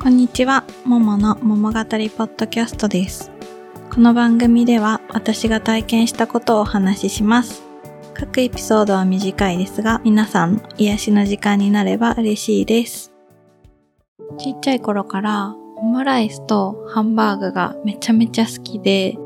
こんにちは、ももの桃語りポッドキャストです。この番組では私が体験したことをお話しします。各エピソードは短いですが、皆さんの癒しの時間になれば嬉しいです。ちっちゃい頃からオムライスとハンバーグがめちゃめちゃ好きで、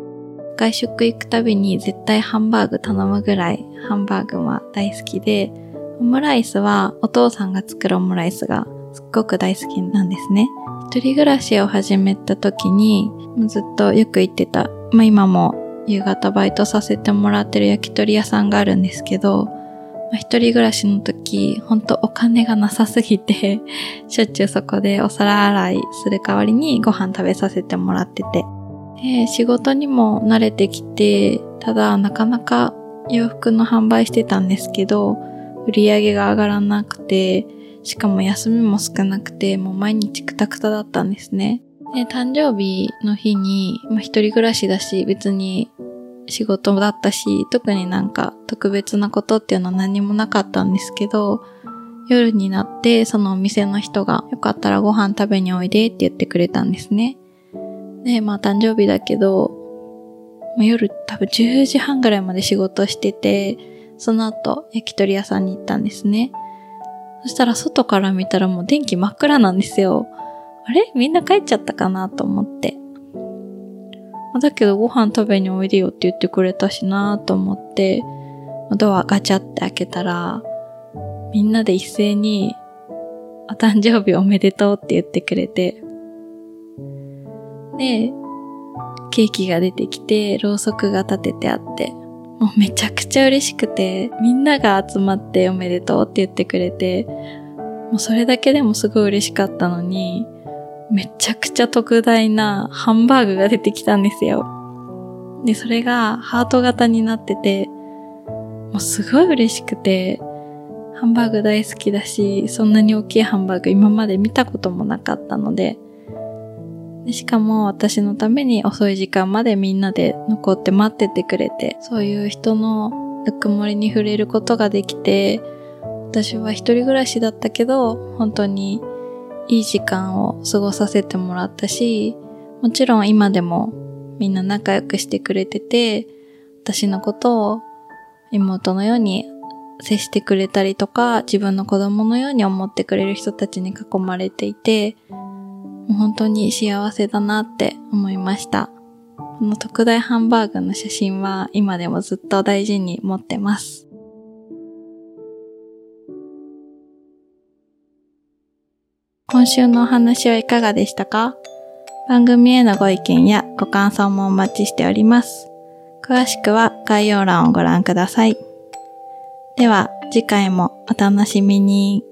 外食行くたびに絶対ハンバーグ頼むぐらいハンバーグは大好きで、オムライスはお父さんが作るオムライスがすっごく大好きなんですね。一人暮らしを始めた時にずっとよく行ってた、まあ今も夕方バイトさせてもらってる焼き鳥屋さんがあるんですけど、まあ、一人暮らしの時、ほんとお金がなさすぎて、しょっちゅうそこでお皿洗いする代わりにご飯食べさせてもらってて。で、仕事にも慣れてきて、ただなかなか洋服の販売してたんですけど、売り上げが上がらなくて、しかも休みも少なくて、もう毎日クタクタだったんですね。で、誕生日の日に、まあ、一人暮らしだし、別に仕事だったし、特になんか特別なことっていうのは何もなかったんですけど、夜になってそのお店の人がよかったらご飯食べにおいでって言ってくれたんですね。で、まあ誕生日だけど、夜多分10時半ぐらいまで仕事してて、その後焼き鳥屋さんに行ったんですね。そしたら外から見たらもう電気真っ暗なんですよ。あれ？みんな帰っちゃったかなと思って。だけどご飯食べにおいでよって言ってくれたしなと思って、ドアガチャって開けたら、みんなで一斉に、お誕生日おめでとうって言ってくれて、で、ケーキが出てきて、ろうそくが立ててあって、もうめちゃくちゃ嬉しくて、みんなが集まっておめでとうって言ってくれて、もうそれだけでもすごい嬉しかったのに、めちゃくちゃ特大なハンバーグが出てきたんですよ。で、それがハート型になってて、もうすごい嬉しくて、ハンバーグ大好きだし、そんなに大きいハンバーグ今まで見たこともなかったので、でしかも私のために遅い時間までみんなで残って待っててくれて、そういう人のぬくもりに触れることができて、私は一人暮らしだったけど、本当にいい時間を過ごさせてもらったし、もちろん今でもみんな仲良くしてくれてて、私のことを妹のように接してくれたりとか、自分の子供のように思ってくれる人たちに囲まれていて、もう本当に幸せだなって思いました。この特大ハンバーグの写真は今でもずっと大事に持ってます。今週のお話はいかがでしたか？番組へのご意見やご感想もお待ちしております。詳しくは概要欄をご覧ください。では次回もお楽しみに。